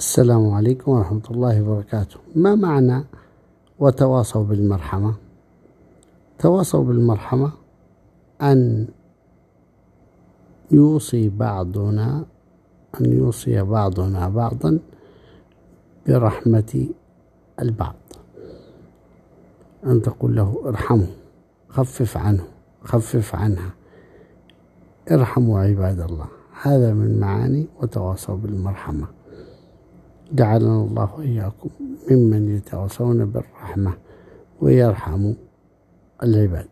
السلام عليكم ورحمة الله وبركاته. ما معنى وتواصوا بالمرحمة؟ تواصوا بالمرحمة أن يوصي بعضنا أن يوصي بعضنا بعضا برحمة البعض. أن تقول له ارحمه خفف عنه خفف عنها. ارحموا عباد الله. هذا من معاني وتواصوا بالمرحمة. جعلنا الله وإياكم ممن يتواصون بالرحمة ويرحموا العباد.